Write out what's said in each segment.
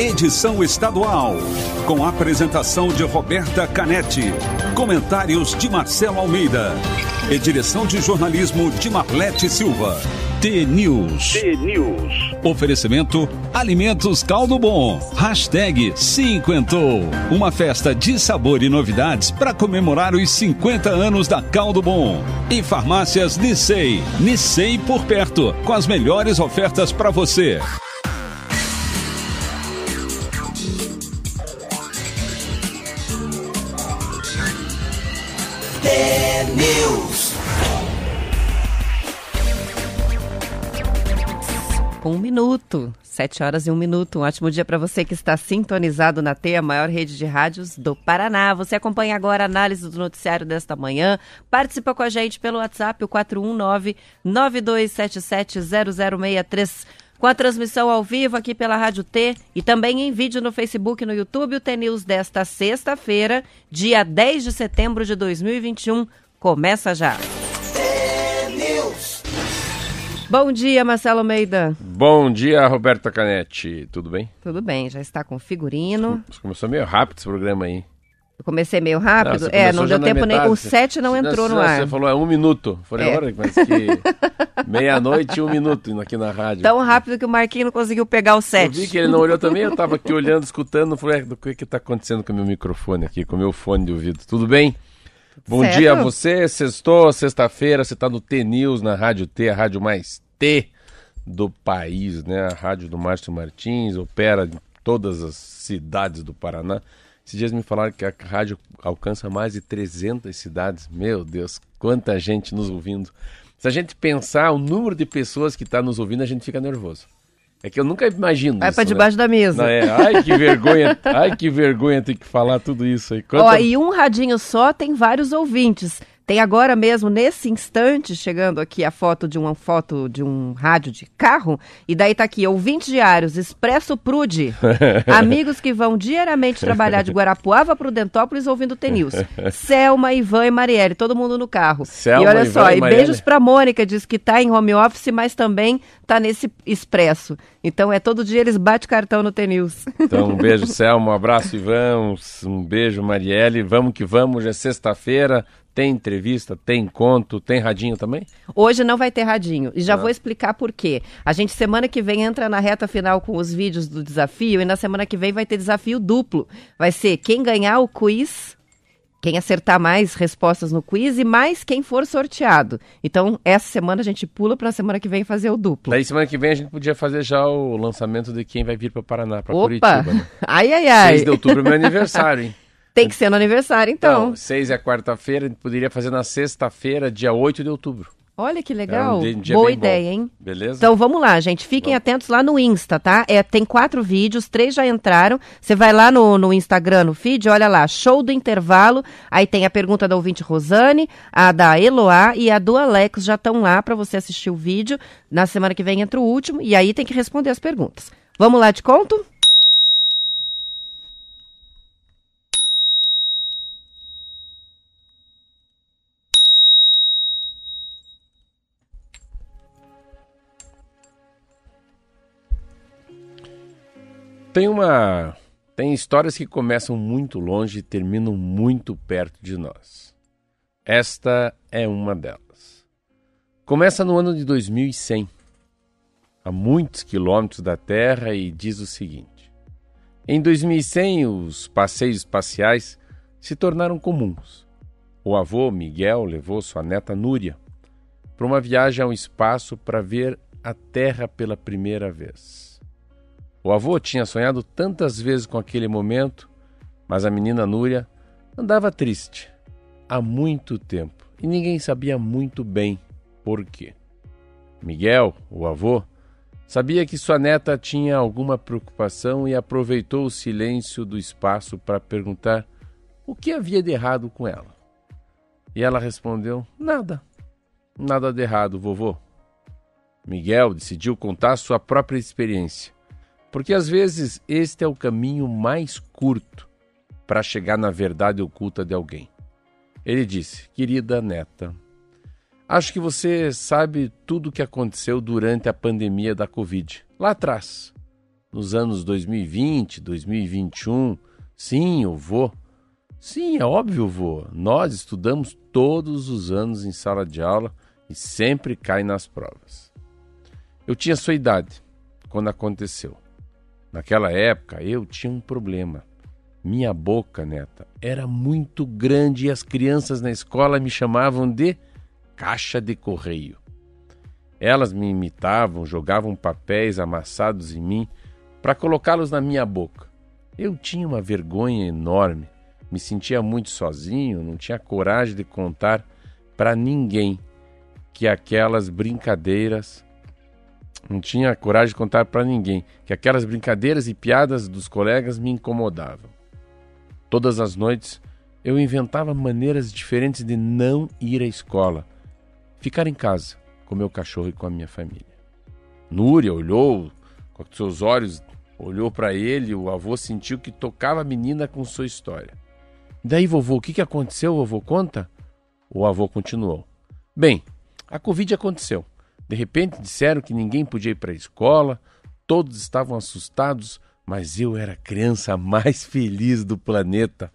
edição estadual, com apresentação de Roberta Canetti, comentários de Marcelo Almeida e direção de jornalismo de Marlete Silva. T-News. T-News. Oferecimento Alimentos Caldo Bom. Hashtag Cinquentou. Uma festa de sabor e novidades para comemorar os 50 anos da Caldo Bom. E farmácias Nissei. Nissei por perto. Com as melhores ofertas para você. T-News. Um minuto, sete horas e um minuto. Um ótimo dia para você que está sintonizado na T, a maior rede de rádios do Paraná. Você acompanha agora a análise do noticiário desta manhã. Participa com a gente pelo WhatsApp, o 419-9277-0063. Com a transmissão ao vivo aqui pela Rádio T e também em vídeo no Facebook e no YouTube, o T-News desta sexta-feira, dia 10 de setembro de 2021. Começa já. Bom dia, Marcelo Almeida. Bom dia, Roberta Canetti. Tudo bem? Tudo bem, já está com figurino. Você começou meio rápido esse programa aí. Eu comecei meio rápido. você é, não deu tempo nem. metade. O 7 não entrou Você- no ar. Você falou é um minuto. Falei, É. olha, mas que meia-noite e um minuto aqui na rádio. Tão rápido que o Marquinho não conseguiu pegar o Eu 7. vi que ele não olhou também, eu tava aqui olhando, escutando, falei, é, do que que tá acontecendo com o meu microfone aqui, com o meu fone de ouvido. Tudo bem? Bom certo. dia a você, sextou, sexta-feira, você tá no T-News, na Rádio T, a rádio mais T do país, né? A rádio do Márcio Martins, opera em todas as cidades do Paraná. Esses dias me falaram que a rádio alcança mais de 300 cidades. Meu Deus, quanta gente nos ouvindo. Se a gente pensar o número de pessoas que está nos ouvindo, a gente fica nervoso. É que eu nunca imagino Vai pra né? debaixo da mesa. Não, é, ai que vergonha, ai que vergonha ter que falar tudo isso aí. Ó, e um radinho só tem vários ouvintes. Tem agora mesmo, nesse instante, chegando aqui a foto de uma foto de um rádio de carro. E daí tá aqui, ouvintes diários, Expresso Prude. Amigos que vão diariamente trabalhar de Guarapuava para Prudentópolis ouvindo T-News. Selma, Ivan e Marielle, todo mundo no carro. Selma, e olha Ivan só, e e beijos pra Mônica, diz que tá em home office, mas também tá nesse Expresso. Então é todo dia eles batem cartão no T-News. Então, um beijo, Selma, um abraço, Ivan, um, um beijo, Marielle. Vamos que vamos, já é sexta-feira, tem entrevista, tem conto, tem radinho também? Hoje não vai ter radinho. E já Ah. vou explicar por quê. A gente, semana que vem, entra na reta final com os vídeos do desafio. E na semana que vem vai ter desafio duplo. Vai ser quem ganhar o quiz, quem acertar mais respostas no quiz e mais quem for sorteado. Então, essa semana a gente pula para a semana que vem fazer o duplo. Daí, semana que vem, a gente podia fazer já o lançamento de quem vai vir para Paraná, para! Curitiba. Né? Ai, ai, ai. 6 de outubro é meu aniversário, hein? Tem que ser no aniversário, então. Então, 6 é quarta-feira, a gente poderia fazer na sexta-feira, dia 8 de outubro. Olha que É legal. um dia- dia Boa bem bom. ideia, hein? Beleza? Então vamos lá, gente. Fiquem atentos lá no Insta, tá? É, tem quatro vídeos, três já entraram. Você vai lá no, no Instagram, no feed, olha lá, show do intervalo. Aí tem a pergunta da ouvinte Rosane, a da Eloá e a do Alex já estão lá para você assistir o vídeo. Na semana que vem entra o último e aí tem que responder as perguntas. Vamos lá de conto? Tem uma. Tem histórias que começam muito longe e terminam muito perto de nós. Esta é uma delas. Começa no ano de 2100, a muitos quilômetros da Terra, e diz o seguinte: Em 2100, os passeios espaciais se tornaram comuns. O avô Miguel levou sua neta Núria para uma viagem ao espaço para ver a Terra pela primeira vez. O avô tinha sonhado tantas vezes com aquele momento, mas a menina Núria andava triste há muito tempo e ninguém sabia muito bem por quê. Miguel, o avô, sabia que sua neta tinha alguma preocupação e aproveitou o silêncio do espaço para perguntar o que havia de errado com ela. E ela respondeu: Nada. Nada de errado, vovô. Miguel decidiu contar sua própria experiência, porque às vezes este é o caminho mais curto para chegar na verdade oculta de alguém. Ele disse: Querida neta, acho que você sabe tudo o que aconteceu durante a pandemia da Covid, lá atrás. nos anos 2020, 2021. Sim, eu vou. Sim, é óbvio, vou. Nós estudamos todos os anos em sala de aula e sempre cai nas provas. Eu tinha sua idade quando aconteceu. Naquela época eu tinha um problema. Minha boca, neta, era muito grande e as crianças na escola me chamavam de caixa de correio. Elas me imitavam, jogavam papéis amassados em mim para colocá-los na minha boca. Eu tinha uma vergonha enorme, me sentia muito sozinho, não tinha coragem de contar para ninguém que aquelas brincadeiras não tinha coragem de contar para ninguém que aquelas brincadeiras e piadas dos colegas me incomodavam. Todas as noites eu inventava maneiras diferentes de não ir à escola, ficar em casa com meu cachorro e com a minha família. Núria olhou com seus olhos, olhou para ele, o avô sentiu que tocava a menina com sua história. Daí, vovô, o que, que aconteceu, vovô? Conta. O avô continuou. Bem, a Covid aconteceu. De repente disseram que ninguém podia ir para a escola, todos estavam assustados, mas eu era a criança mais feliz do planeta.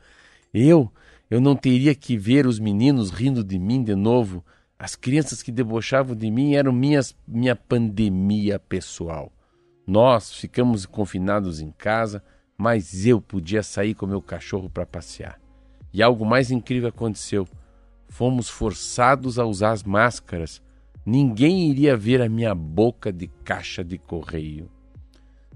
Eu, eu não teria que ver os meninos rindo de mim de novo. As crianças que debochavam de mim eram minhas, minha pandemia pessoal. Nós ficamos confinados em casa, mas eu podia sair com meu cachorro para passear. E algo mais incrível aconteceu. Fomos forçados a usar as máscaras ninguém iria ver a minha boca de caixa de correio.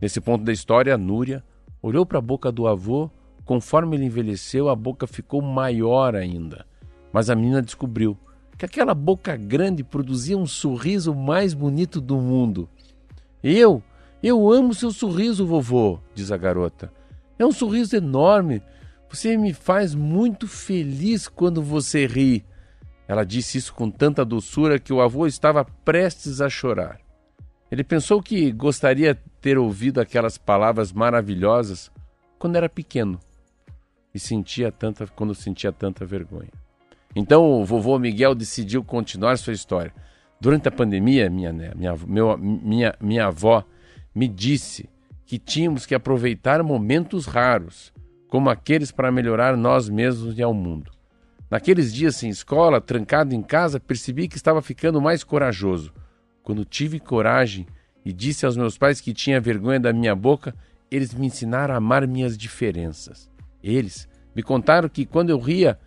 Nesse ponto da história, Núria olhou para a boca do avô. Conforme ele envelheceu, a boca ficou maior ainda. Mas a menina descobriu que aquela boca grande produzia um sorriso mais bonito do mundo. Eu, eu amo seu sorriso, vovô, diz a garota. É um sorriso enorme. Você me faz muito feliz quando você ri. Ela disse isso com tanta doçura que o avô estava prestes a chorar. Ele pensou que gostaria de ter ouvido aquelas palavras maravilhosas quando era pequeno e sentia tanta quando sentia tanta vergonha. Então o vovô Miguel decidiu continuar sua história. Durante a pandemia, minha, minha, meu, minha, minha avó me disse que tínhamos que aproveitar momentos raros, como aqueles para melhorar nós mesmos e ao mundo. Naqueles dias sem escola, trancado em casa, percebi que estava ficando mais corajoso. Quando tive coragem e disse aos meus pais que tinha vergonha da minha boca, eles me ensinaram a amar minhas diferenças. Eles me contaram que quando eu ria,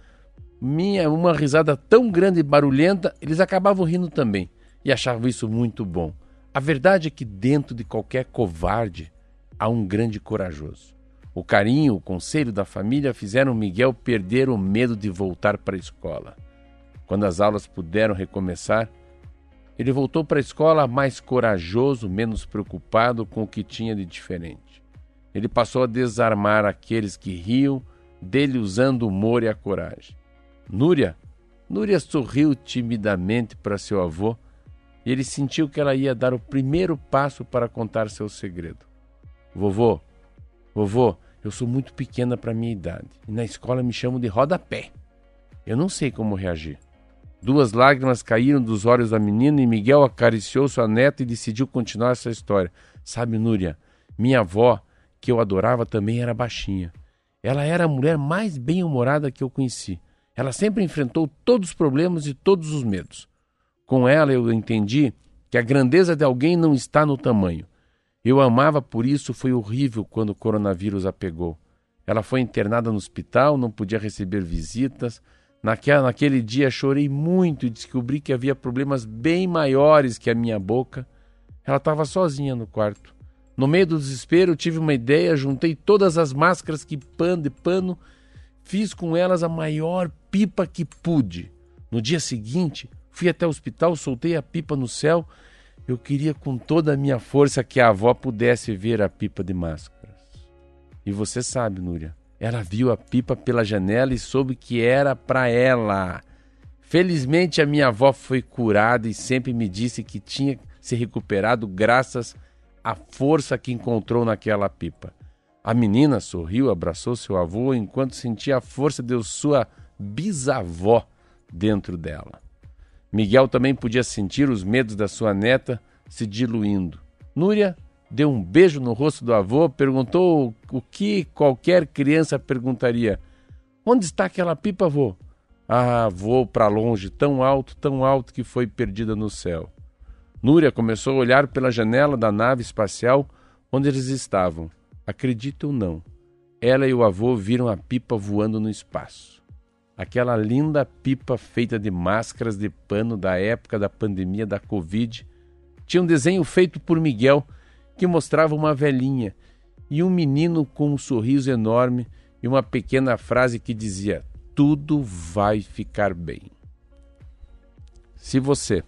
minha uma risada tão grande e barulhenta, eles acabavam rindo também e achavam isso muito bom. A verdade é que dentro de qualquer covarde há um grande corajoso. O carinho, o conselho da família fizeram Miguel perder o medo de voltar para a escola. Quando as aulas puderam recomeçar, ele voltou para a escola mais corajoso, menos preocupado com o que tinha de diferente. Ele passou a desarmar aqueles que riam dele usando o humor e a coragem. Núria, Núria sorriu timidamente para seu avô e ele sentiu que ela ia dar o primeiro passo para contar seu segredo. Vovô, Vovô, eu sou muito pequena para minha idade e na escola me chamam de rodapé. Eu não sei como reagir. Duas lágrimas caíram dos olhos da menina e Miguel acariciou sua neta e decidiu continuar essa história. Sabe, Núria, minha avó, que eu adorava, também era baixinha. Ela era a mulher mais bem-humorada que eu conheci. Ela sempre enfrentou todos os problemas e todos os medos. Com ela eu entendi que a grandeza de alguém não está no tamanho, eu amava por isso, foi horrível quando o coronavírus a pegou. Ela foi internada no hospital, não podia receber visitas. Naquela, naquele dia chorei muito e descobri que havia problemas bem maiores que a minha boca. Ela estava sozinha no quarto. No meio do desespero, tive uma ideia, juntei todas as máscaras que pano de pano, fiz com elas a maior pipa que pude. No dia seguinte, fui até o hospital, soltei a pipa no céu eu queria com toda a minha força que a avó pudesse ver a pipa de máscaras. E você sabe, Núria, ela viu a pipa pela janela e soube que era para ela. Felizmente a minha avó foi curada e sempre me disse que tinha se recuperado graças à força que encontrou naquela pipa. A menina sorriu, abraçou seu avô enquanto sentia a força de sua bisavó dentro dela. Miguel também podia sentir os medos da sua neta se diluindo. Núria deu um beijo no rosto do avô, perguntou o que qualquer criança perguntaria: Onde está aquela pipa, avô? Ah, vou para longe, tão alto, tão alto que foi perdida no céu. Núria começou a olhar pela janela da nave espacial onde eles estavam. Acredite ou não, ela e o avô viram a pipa voando no espaço. Aquela linda pipa feita de máscaras de pano da época da pandemia da Covid tinha um desenho feito por Miguel que mostrava uma velhinha e um menino com um sorriso enorme e uma pequena frase que dizia: Tudo vai ficar bem. Se você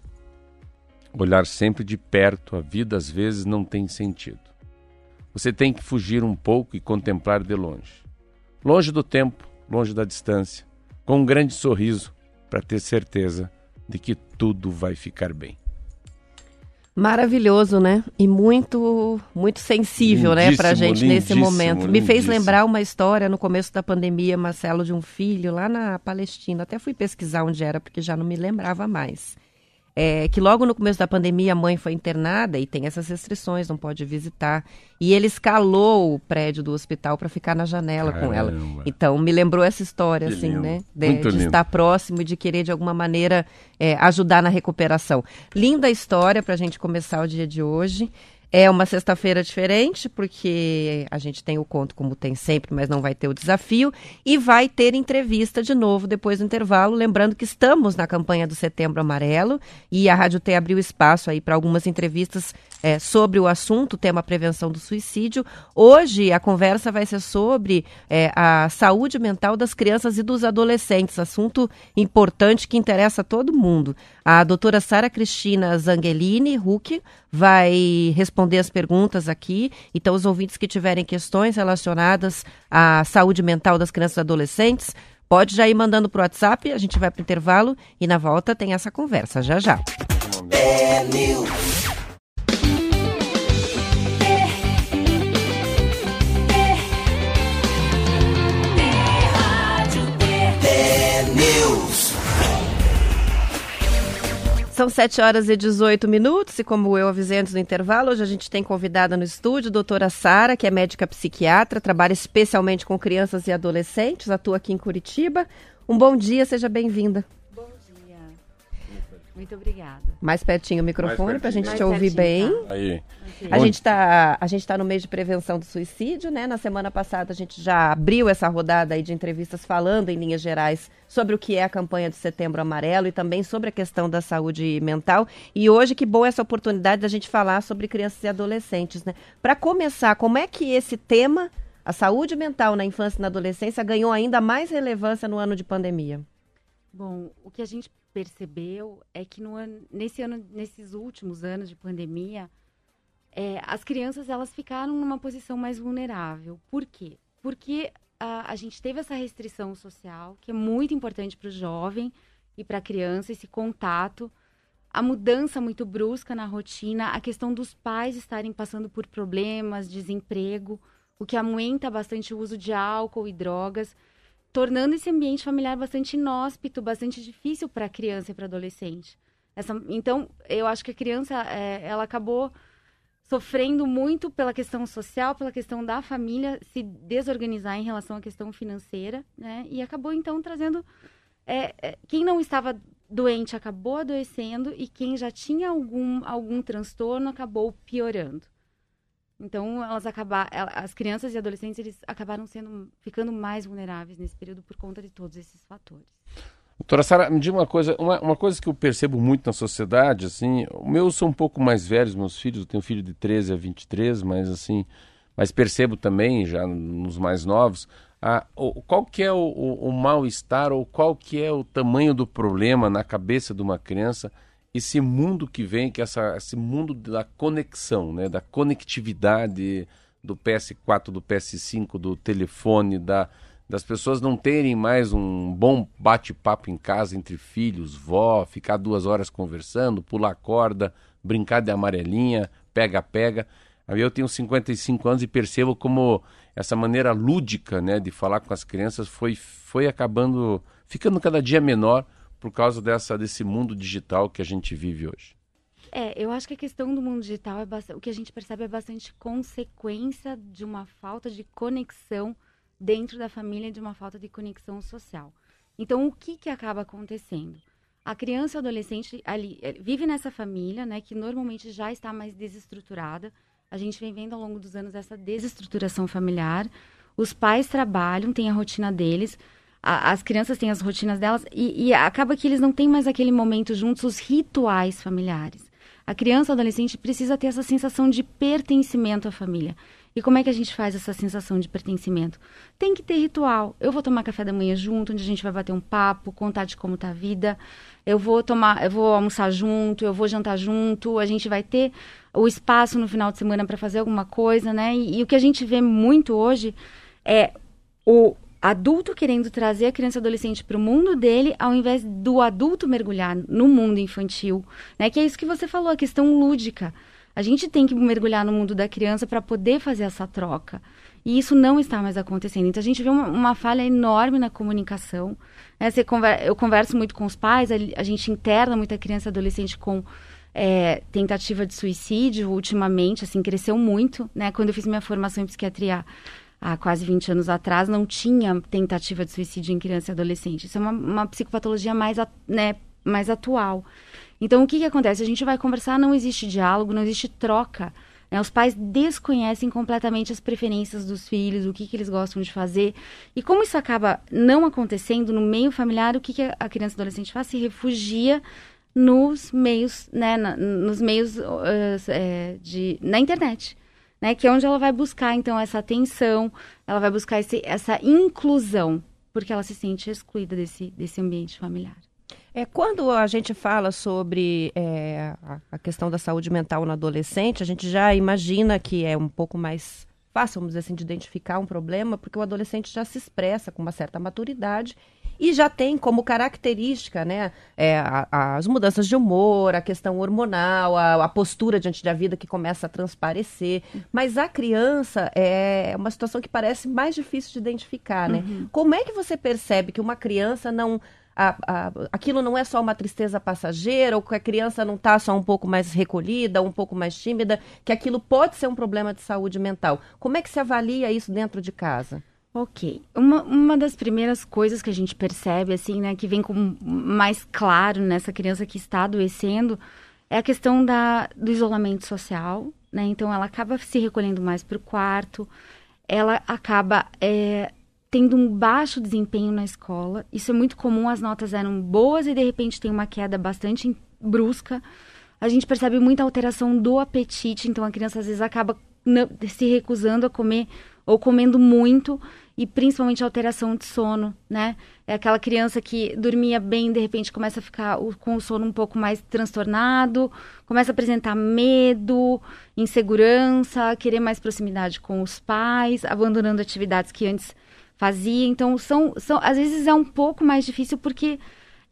olhar sempre de perto, a vida às vezes não tem sentido. Você tem que fugir um pouco e contemplar de longe. Longe do tempo, longe da distância, com um grande sorriso, para ter certeza de que tudo vai ficar bem. Maravilhoso, né? E muito, muito sensível, lindíssimo, né, pra gente nesse momento. Me fez lembrar uma história no começo da pandemia, Marcelo, de um filho lá na Palestina. Até fui pesquisar onde era, porque já não me lembrava mais é, que logo no começo da pandemia a mãe foi internada e tem essas restrições, não pode visitar. E ele escalou o prédio do hospital para ficar na janela Caramba. com ela. Então me lembrou essa história, que assim, lindo. né? De, de estar próximo e de querer de alguma maneira é, ajudar na recuperação. Linda história para a gente começar o dia de hoje. É uma sexta-feira diferente, porque a gente tem o conto como tem sempre, mas não vai ter o desafio. E vai ter entrevista de novo depois do intervalo. Lembrando que estamos na campanha do Setembro Amarelo e a Rádio T abriu espaço aí para algumas entrevistas é, sobre o assunto, tema prevenção do suicídio. Hoje a conversa vai ser sobre é, a saúde mental das crianças e dos adolescentes, assunto importante que interessa a todo mundo. A doutora Sara Cristina Zangelini Huck vai responder as perguntas aqui. Então, os ouvintes que tiverem questões relacionadas à saúde mental das crianças e adolescentes, pode já ir mandando para o WhatsApp, a gente vai para o intervalo e na volta tem essa conversa já já. São 7 horas e 18 minutos, e como eu avisei antes do intervalo, hoje a gente tem convidada no estúdio a doutora Sara, que é médica psiquiatra, trabalha especialmente com crianças e adolescentes, atua aqui em Curitiba. Um bom dia, seja bem-vinda. Muito obrigada. Mais pertinho o microfone para a gente te ouvir bem. Tá. Aí. A gente está a gente tá no mês de prevenção do suicídio, né? Na semana passada a gente já abriu essa rodada aí de entrevistas falando em linhas gerais sobre o que é a campanha de Setembro Amarelo e também sobre a questão da saúde mental. E hoje que boa essa oportunidade da gente falar sobre crianças e adolescentes, né? Para começar, como é que esse tema, a saúde mental na infância e na adolescência, ganhou ainda mais relevância no ano de pandemia? Bom, o que a gente percebeu é que no ano, nesse ano, nesses últimos anos de pandemia, é, as crianças elas ficaram numa posição mais vulnerável. Por quê? Porque a, a gente teve essa restrição social, que é muito importante para o jovem e para a criança, esse contato, a mudança muito brusca na rotina, a questão dos pais estarem passando por problemas, desemprego, o que aumenta bastante o uso de álcool e drogas, tornando esse ambiente familiar bastante inóspito, bastante difícil para a criança e para adolescente. Essa, então, eu acho que a criança, é, ela acabou sofrendo muito pela questão social, pela questão da família se desorganizar em relação à questão financeira, né? E acabou então trazendo é, é, quem não estava doente acabou adoecendo e quem já tinha algum algum transtorno acabou piorando. Então elas acabaram, as crianças e adolescentes eles acabaram sendo ficando mais vulneráveis nesse período por conta de todos esses fatores. Doutora Sara, me diga uma coisa, uma, uma, coisa que eu percebo muito na sociedade, assim, o meu são um pouco mais velhos, meus filhos, eu tenho um filho de 13 a 23, mas assim, mas percebo também, já nos mais novos, a, o, qual que é o, o, o mal-estar ou qual que é o tamanho do problema na cabeça de uma criança, esse mundo que vem, que é essa, esse mundo da conexão, né, da conectividade do PS4, do PS5, do telefone, da das pessoas não terem mais um bom bate-papo em casa entre filhos, vó, ficar duas horas conversando, pular corda, brincar de amarelinha, pega-pega. Eu tenho 55 anos e percebo como essa maneira lúdica né, de falar com as crianças foi, foi acabando, ficando cada dia menor por causa dessa, desse mundo digital que a gente vive hoje. É, eu acho que a questão do mundo digital é bastante, o que a gente percebe é bastante consequência de uma falta de conexão dentro da família, de uma falta de conexão social. Então, o que que acaba acontecendo? A criança e o adolescente ali eh, vive nessa família, né, que normalmente já está mais desestruturada. A gente vem vendo ao longo dos anos essa desestruturação familiar. Os pais trabalham, têm a rotina deles, a, as crianças têm as rotinas delas e, e acaba que eles não têm mais aquele momento juntos, os rituais familiares. A criança, adolescente precisa ter essa sensação de pertencimento à família. E como é que a gente faz essa sensação de pertencimento? Tem que ter ritual. Eu vou tomar café da manhã junto, onde a gente vai bater um papo, contar de como tá a vida. Eu vou tomar, eu vou almoçar junto, eu vou jantar junto, a gente vai ter o espaço no final de semana para fazer alguma coisa, né? E, e o que a gente vê muito hoje é o adulto querendo trazer a criança e adolescente para o mundo dele, ao invés do adulto mergulhar no mundo infantil, né? Que é isso que você falou, a questão lúdica. A gente tem que mergulhar no mundo da criança para poder fazer essa troca. E isso não está mais acontecendo. Então a gente vê uma, uma falha enorme na comunicação. Né? Conver eu converso muito com os pais, a, a gente interna muita criança e adolescente com é, tentativa de suicídio ultimamente, assim, cresceu muito, né? Quando eu fiz minha formação em psiquiatria há quase 20 anos atrás, não tinha tentativa de suicídio em criança e adolescente. Isso é uma, uma psicopatologia mais, né, mais atual. Então, o que, que acontece? A gente vai conversar, não existe diálogo, não existe troca. Né? Os pais desconhecem completamente as preferências dos filhos, o que, que eles gostam de fazer. E como isso acaba não acontecendo no meio familiar, o que, que a criança e adolescente faz? Se refugia nos meios, né, na, nos meios uh, de, na internet né? Que é onde ela vai buscar, então, essa atenção, ela vai buscar esse, essa inclusão, porque ela se sente excluída desse, desse ambiente familiar. É, quando a gente fala sobre é, a, questão da saúde mental no adolescente, a gente já imagina que é um pouco mais fácil, vamos dizer assim, de identificar um problema, porque o adolescente já se expressa com uma certa maturidade e já tem como característica né, é, a, as mudanças de humor, a questão hormonal, a, a, postura diante da vida que começa a transparecer. Mas a criança é uma situação que parece mais difícil de identificar, né? Uhum. Como é que você percebe que uma criança não. A, a, aquilo não é só uma tristeza passageira, ou que a criança não está só um pouco mais recolhida, um pouco mais tímida, que aquilo pode ser um problema de saúde mental. Como é que se avalia isso dentro de casa? Ok. Uma, uma das primeiras coisas que a gente percebe, assim, né, que vem com mais claro nessa criança que está adoecendo, é a questão da, do isolamento social, né? Então, ela acaba se recolhendo mais para o quarto, ela acaba é, tendo um baixo desempenho na escola. Isso é muito comum, as notas eram boas e, de repente, tem uma queda bastante brusca. A gente percebe muita alteração do apetite, então a criança, às vezes, acaba se recusando a comer ou comendo muito e principalmente alteração de sono, né? É aquela criança que dormia bem, de repente começa a ficar com o sono um pouco mais transtornado, começa a apresentar medo, insegurança, querer mais proximidade com os pais, abandonando atividades que antes fazia. Então, são, são às vezes é um pouco mais difícil porque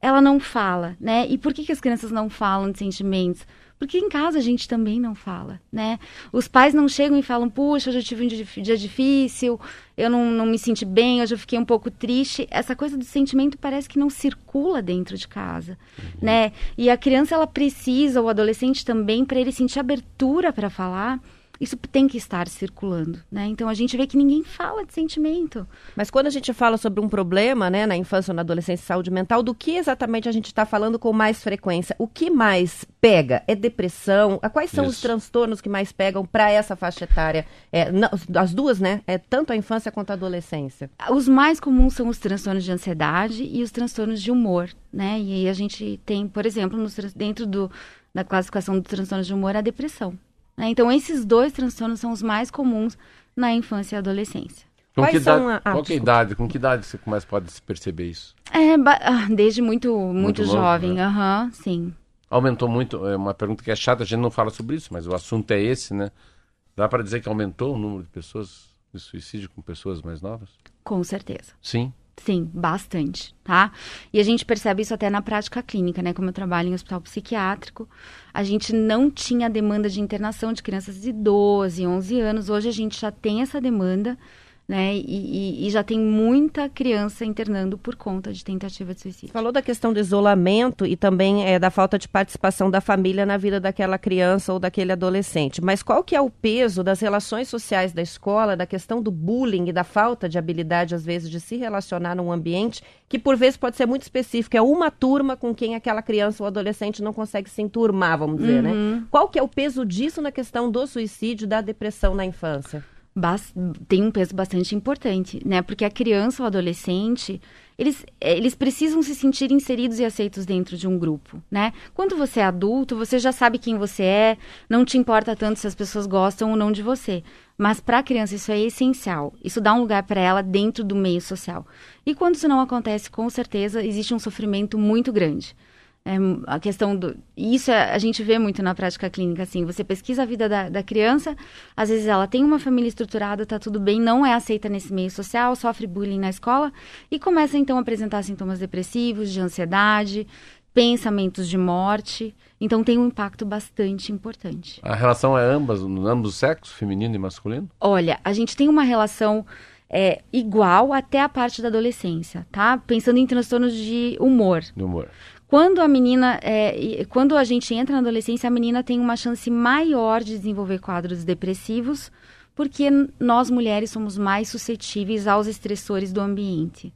ela não fala, né? E por que, que as crianças não falam de sentimentos? Porque em casa a gente também não fala, né? Os pais não chegam e falam, puxa, eu já tive um dia difícil, eu não, não me senti bem, eu já fiquei um pouco triste. Essa coisa do sentimento parece que não circula dentro de casa, uhum. né? E a criança, ela precisa, o adolescente também, para ele sentir abertura para falar, isso tem que estar circulando, né? Então a gente vê que ninguém fala de sentimento. Mas quando a gente fala sobre um problema, né, na infância ou na adolescência, saúde mental, do que exatamente a gente está falando com mais frequência? O que mais pega? É depressão? Quais são Isso. os transtornos que mais pegam para essa faixa etária? É, não, as duas, né? É tanto a infância quanto a adolescência. Os mais comuns são os transtornos de ansiedade e os transtornos de humor, né? E aí a gente tem, por exemplo, nos, dentro do, da classificação dos transtornos de humor, a depressão. Né? Então, esses dois transtornos são os mais comuns na infância e adolescência. Com Quais que idade, a... ah, qual que é a idade? Com que idade você mais pode se perceber isso? É, ah, desde muito, muito, muito jovem, aham, né? uhum, sim. Aumentou muito, é uma pergunta que é chata, a gente não fala sobre isso, mas o assunto é esse, né? Dá para dizer que aumentou o número de pessoas de suicídio com pessoas mais novas? Com certeza. Sim. Sim, bastante, tá? E a gente percebe isso até na prática clínica, né? Como eu trabalho em hospital psiquiátrico, a gente não tinha demanda de internação de crianças de 12, 11 anos. Hoje a gente já tem essa demanda, né? E, e, e, já tem muita criança internando por conta de tentativa de suicídio. Falou da questão do isolamento e também é, da falta de participação da família na vida daquela criança ou daquele adolescente. Mas qual que é o peso das relações sociais da escola, da questão do bullying e da falta de habilidade, às vezes, de se relacionar num ambiente que, por vezes, pode ser muito específico. É uma turma com quem aquela criança ou adolescente não consegue se enturmar, vamos dizer, né? uhum. né? Qual que é o peso disso na questão do suicídio, da depressão na infância? Tem um peso bastante importante, né? Porque a criança ou adolescente, eles, eles precisam se sentir inseridos e aceitos dentro de um grupo, né? Quando você é adulto, você já sabe quem você é, não te importa tanto se as pessoas gostam ou não de você. Mas para a criança isso é essencial. Isso dá um lugar para ela dentro do meio social. E quando isso não acontece, com certeza existe um sofrimento muito grande. É, a questão do. Isso é, a gente vê muito na prática clínica, assim. Você pesquisa a vida da, da, criança, às vezes ela tem uma família estruturada, tá tudo bem, não é aceita nesse meio social, sofre bullying na escola e começa então a apresentar sintomas depressivos, de ansiedade, pensamentos de morte. Então tem um impacto bastante importante. A relação é ambas, ambos os sexos, feminino e masculino? Olha, a gente tem uma relação é, igual até a parte da adolescência, tá? Pensando em transtornos de humor. De humor. Quando a menina, é, quando a gente entra na adolescência, a menina tem uma chance maior de desenvolver quadros depressivos, porque nós mulheres somos mais suscetíveis aos estressores do ambiente,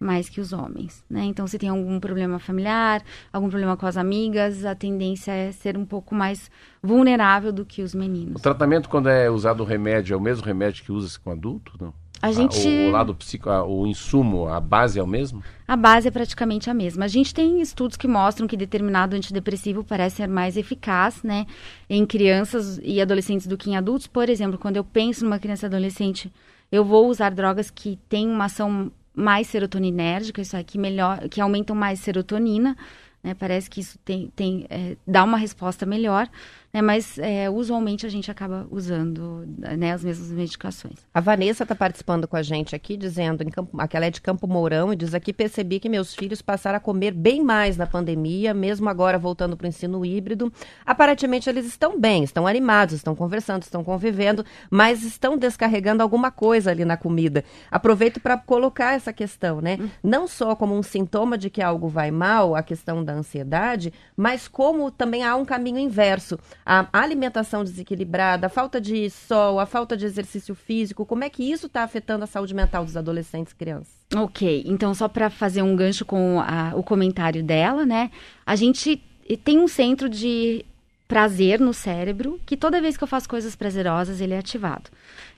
mais que os homens, né? Então, se tem algum problema familiar, algum problema com as amigas, a tendência é ser um pouco mais vulnerável do que os meninos. O tratamento, quando é usado o remédio, é o mesmo remédio que usa-se com adulto, não? A gente... o, lado psico, o insumo, a base é o mesmo? A base é praticamente a mesma. A gente tem estudos que mostram que determinado antidepressivo parece ser mais eficaz, né, em crianças e adolescentes do que em adultos. Por exemplo, quando eu penso numa criança adolescente, eu vou usar drogas que têm uma ação mais serotoninérgica, isso aqui melhor, que aumentam mais serotonina, né? Parece que isso tem, tem é, dá uma resposta melhor né? Mas é, usualmente a gente acaba usando né, as mesmas medicações. A Vanessa está participando com a gente aqui, dizendo em Campo, que ela é de Campo Mourão e diz aqui percebi que meus filhos passaram a comer bem mais na pandemia, mesmo agora voltando para o ensino híbrido. Aparentemente eles estão bem, estão animados, estão conversando, estão convivendo, mas estão descarregando alguma coisa ali na comida. Aproveito para colocar essa questão, né? Hum. Não só como um sintoma de que algo vai mal, a questão da ansiedade, mas como também há um caminho inverso a alimentação desequilibrada, a falta de sol, a falta de exercício físico, como é que isso está afetando a saúde mental dos adolescentes e crianças? Ok, então só para fazer um gancho com a, o comentário dela, né? A gente tem um centro de prazer no cérebro que toda vez que eu faço coisas prazerosas ele é ativado.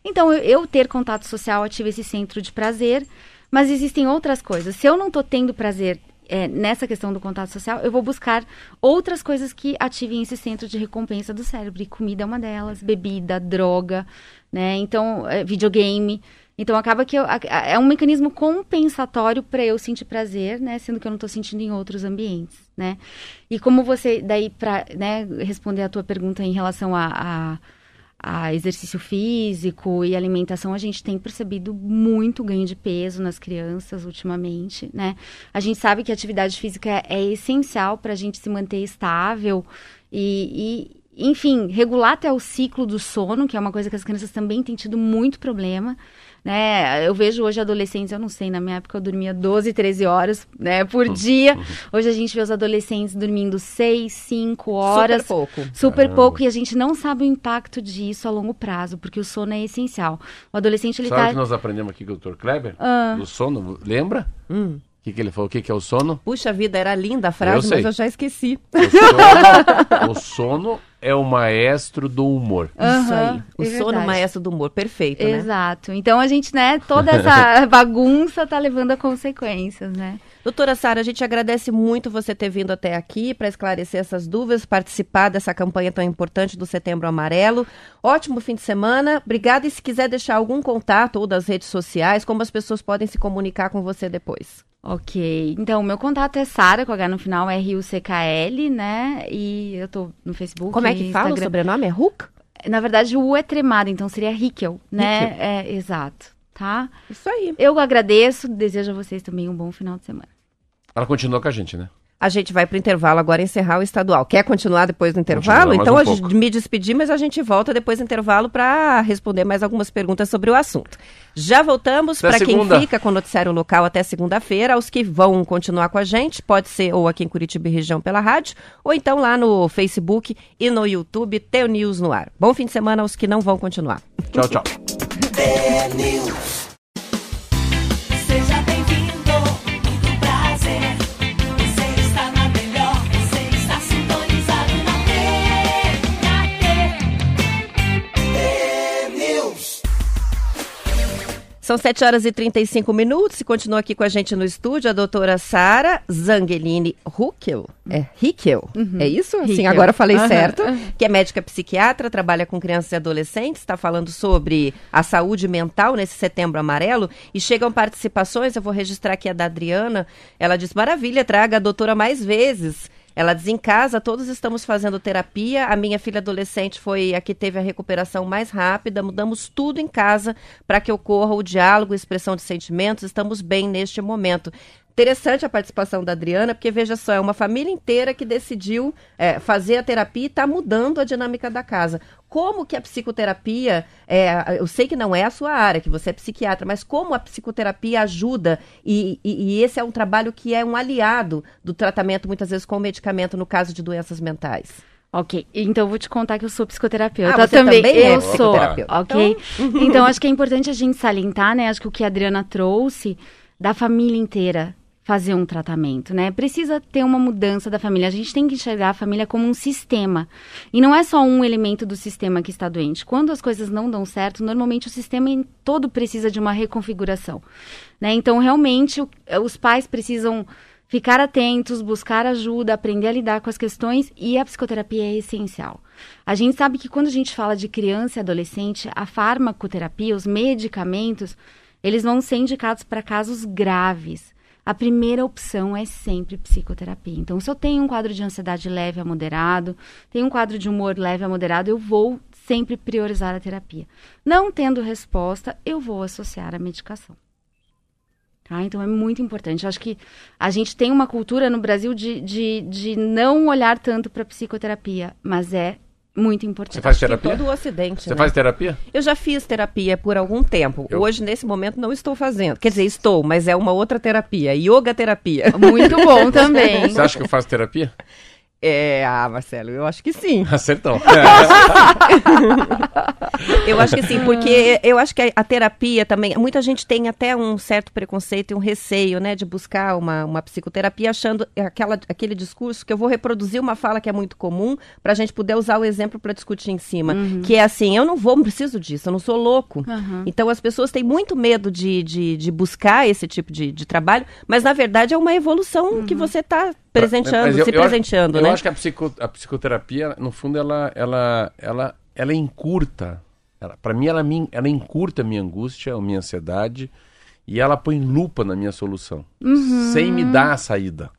Então eu, eu ter contato social ativa esse centro de prazer, mas existem outras coisas. Se eu não estou tendo prazer é, nessa questão do contato social, eu vou buscar outras coisas que ativem esse centro de recompensa do cérebro. E comida é uma delas, bebida, droga, né? Então, é, videogame. Então, acaba que eu, é um mecanismo compensatório para eu sentir prazer, né? Sendo que eu não estou sentindo em outros ambientes, né? E como você, daí, para né, responder a tua pergunta em relação a, a a exercício físico e alimentação, a gente tem percebido muito ganho de peso nas crianças ultimamente, né? A gente sabe que a atividade física é, é essencial para a gente se manter estável e, e, enfim, regular até o ciclo do sono, que é uma coisa que as crianças também têm tido muito problema né? Eu vejo hoje adolescentes, eu não sei, na minha época eu dormia 12, 13 horas, né, por uhum. dia. Hoje a gente vê os adolescentes dormindo 6, 5 horas. Super pouco. Super Caramba. pouco e a gente não sabe o impacto disso a longo prazo, porque o sono é essencial. O adolescente ele sabe tá que nós aprendemos aqui com o Dr. Kleber? Ah. Do sono, lembra? Hum. O que, que, ele falou? O que, que, é o sono? Puxa vida, era linda a frase, eu mas eu já esqueci. O sono, o sono é o maestro do humor. Uhum, Isso aí. O é sono maestro do humor, perfeito, né? Exato. Então a gente, né, toda essa bagunça tá levando a consequências, né? Doutora Sara, a gente agradece muito você ter vindo até aqui para esclarecer essas dúvidas, participar dessa campanha tão importante do Setembro Amarelo. Ótimo fim de semana. Obrigada. E se quiser deixar algum contato ou das redes sociais, como as pessoas podem se comunicar com você depois? Ok, então meu contato é Sara, com H no final, R-U-C-K-L, né? E eu tô no Facebook. Como é que fala o sobrenome? É Huck? Na verdade, o U é tremado, então seria Hickel, né? É, exato, tá? Isso aí. Eu agradeço, desejo a vocês também um bom final de semana. Ela continua com a gente, né? A gente vai para o intervalo agora encerrar o estadual. Quer continuar depois do intervalo? Então um a gente me despedir, mas a gente volta depois do intervalo para responder mais algumas perguntas sobre o assunto. Já voltamos para quem fica com o noticiário local até segunda-feira. Aos que vão continuar com a gente, pode ser ou aqui em Curitiba e região pela rádio, ou então lá no Facebook e no YouTube, Teu News no ar. Bom fim de semana aos que não vão continuar. Tchau, tchau. São 7 horas e 35 minutos e continua aqui com a gente no estúdio a doutora Sara Zangelini Huckel. É Hickel, é isso? Sim, Hickel. agora eu falei Aham. certo. Que é médica psiquiatra, trabalha com crianças e adolescentes, está falando sobre a saúde mental nesse setembro amarelo. E chegam participações, eu vou registrar aqui a da Adriana. Ela diz: maravilha, traga a doutora mais vezes. Ela diz em casa, todos estamos fazendo terapia. A minha filha adolescente foi a que teve a recuperação mais rápida. Mudamos tudo em casa para que ocorra o diálogo, expressão de sentimentos. Estamos bem neste momento. Interessante a participação da Adriana, porque veja só, é uma família inteira que decidiu é, fazer a terapia e está mudando a dinâmica da casa. Como que a psicoterapia, é, eu sei que não é a sua área, que você é psiquiatra, mas como a psicoterapia ajuda, e, e- e esse é um trabalho que é um aliado do tratamento, muitas vezes com medicamento, no caso de doenças mentais. Ok, então eu vou te contar que eu sou psicoterapeuta Ah, você também. também é eu sou, psicoterapeuta. ok? Então... acho que é importante a gente salientar, né? Acho que o que a Adriana trouxe da família inteira fazer um tratamento, né? Precisa ter uma mudança da família. A gente tem que enxergar a família como um sistema. E não é só um elemento do sistema que está doente. Quando as coisas não dão certo, normalmente o sistema em todo precisa de uma reconfiguração, né? Então, realmente, o- os pais precisam ficar atentos, buscar ajuda, aprender a lidar com as questões e a psicoterapia é essencial. A gente sabe que quando a gente fala de criança e adolescente, a farmacoterapia, os medicamentos, eles vão ser indicados para casos graves. A primeira opção é sempre psicoterapia. Então, se eu tenho um quadro de ansiedade leve a moderado, tenho um quadro de humor leve a moderado, eu vou sempre priorizar a terapia. Não tendo resposta, eu vou associar a medicação. Tá? Então é muito importante. Eu acho que a gente tem uma cultura no Brasil de, de, de não olhar tanto para psicoterapia, mas é muito importante. Você faz Em terapia? todo o ocidente, Você né? faz terapia? Eu já fiz terapia por algum tempo. Eu- Hoje, nesse momento, não estou fazendo. Quer dizer, estou, mas é uma outra terapia. Yoga terapia. Muito bom também. Você acha que eu faço terapia? É, ah, Marcelo, eu acho que sim. Acertão. Eu acho que sim, porque eu acho que a, a terapia também. Muita gente tem até um certo preconceito e um receio, né, de buscar uma, uma psicoterapia, achando aquela, aquele discurso que eu vou reproduzir uma fala que é muito comum, para a gente poder usar o exemplo para discutir em cima. Que é assim: eu não vou, não preciso disso, eu não sou louco. Aham. Então as pessoas têm muito medo de, de, de buscar esse tipo de, de trabalho, mas na verdade é uma evolução que você está presenteando, eu- se eu acho- presenteando, eu né? acho que a, psico- a psicoterapia, no fundo, ela, ela, ela, ela encurta. Ela, para mim, ela, ela encurta a minha angústia, a minha ansiedade, e ela põe lupa na minha solução, sem me dar a saída.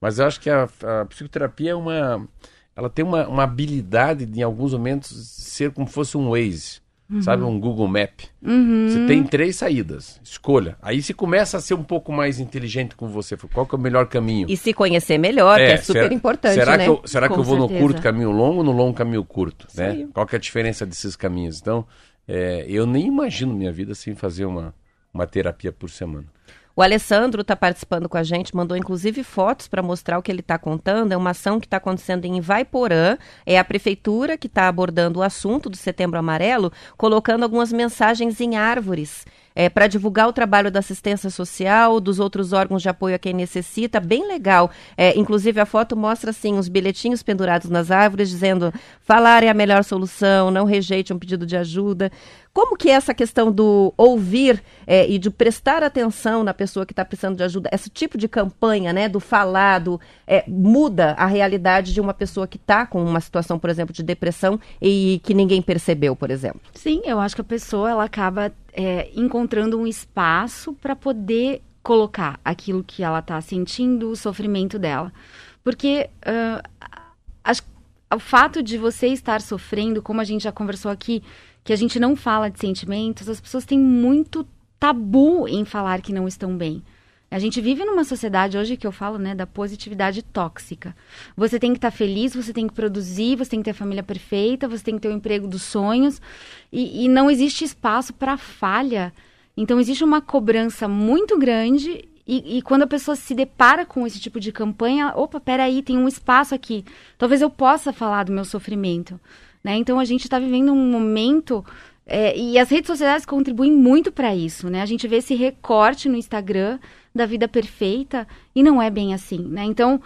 Mas eu acho que a, a psicoterapia é uma. Ela tem uma, uma habilidade de, em alguns momentos, ser como fosse um Waze. Sabe, um Google Map. Você tem três saídas. Escolha. Aí você começa a ser um pouco mais inteligente com você. Qual que é o melhor caminho? E se conhecer melhor, que é super será- importante, será né? Que eu, será que Com eu vou no certeza. curto caminho longo ou no longo caminho curto? Né? aí. Qual que é a diferença desses caminhos? Então, é, eu nem imagino minha vida sem fazer uma, uma terapia por semana. O Alessandro está participando com a gente, mandou inclusive fotos para mostrar o que ele está contando. É uma ação que está acontecendo em Ivaiporã. É a prefeitura que está abordando o assunto do Setembro Amarelo, colocando algumas mensagens em árvores. Para divulgar o trabalho da assistência social, dos outros órgãos de apoio a quem necessita, bem legal. É, inclusive a foto mostra assim os bilhetinhos pendurados nas árvores dizendo: falar é a melhor solução, não rejeite um pedido de ajuda. Como que é essa questão do ouvir é, e de prestar atenção na pessoa que está precisando de ajuda, esse tipo de campanha, né, do falado, é, muda a realidade de uma pessoa que está com uma situação, por exemplo, de depressão e que ninguém percebeu, por exemplo? Sim, eu acho que a pessoa ela acaba é, encontrando um espaço para poder colocar aquilo que ela está sentindo, o sofrimento dela. Porque acho- o fato de você estar sofrendo, como a gente já conversou aqui, que a gente não fala de sentimentos, as pessoas têm muito tabu em falar que não estão bem. A gente vive numa sociedade hoje que eu falo, né, da positividade tóxica. Você tem que estar feliz, você tem que produzir, você tem que ter a família perfeita, você tem que ter o emprego dos sonhos e, e não existe espaço para falha. Então existe uma cobrança muito grande e, e quando a pessoa se depara com esse tipo de campanha, opa, peraí, tem um espaço aqui. Talvez eu possa falar do meu sofrimento. Né? Então a gente está vivendo um momento é, e as redes sociais contribuem muito para isso, né? A gente vê esse recorte no Instagram da vida perfeita e não é bem assim, né? Então,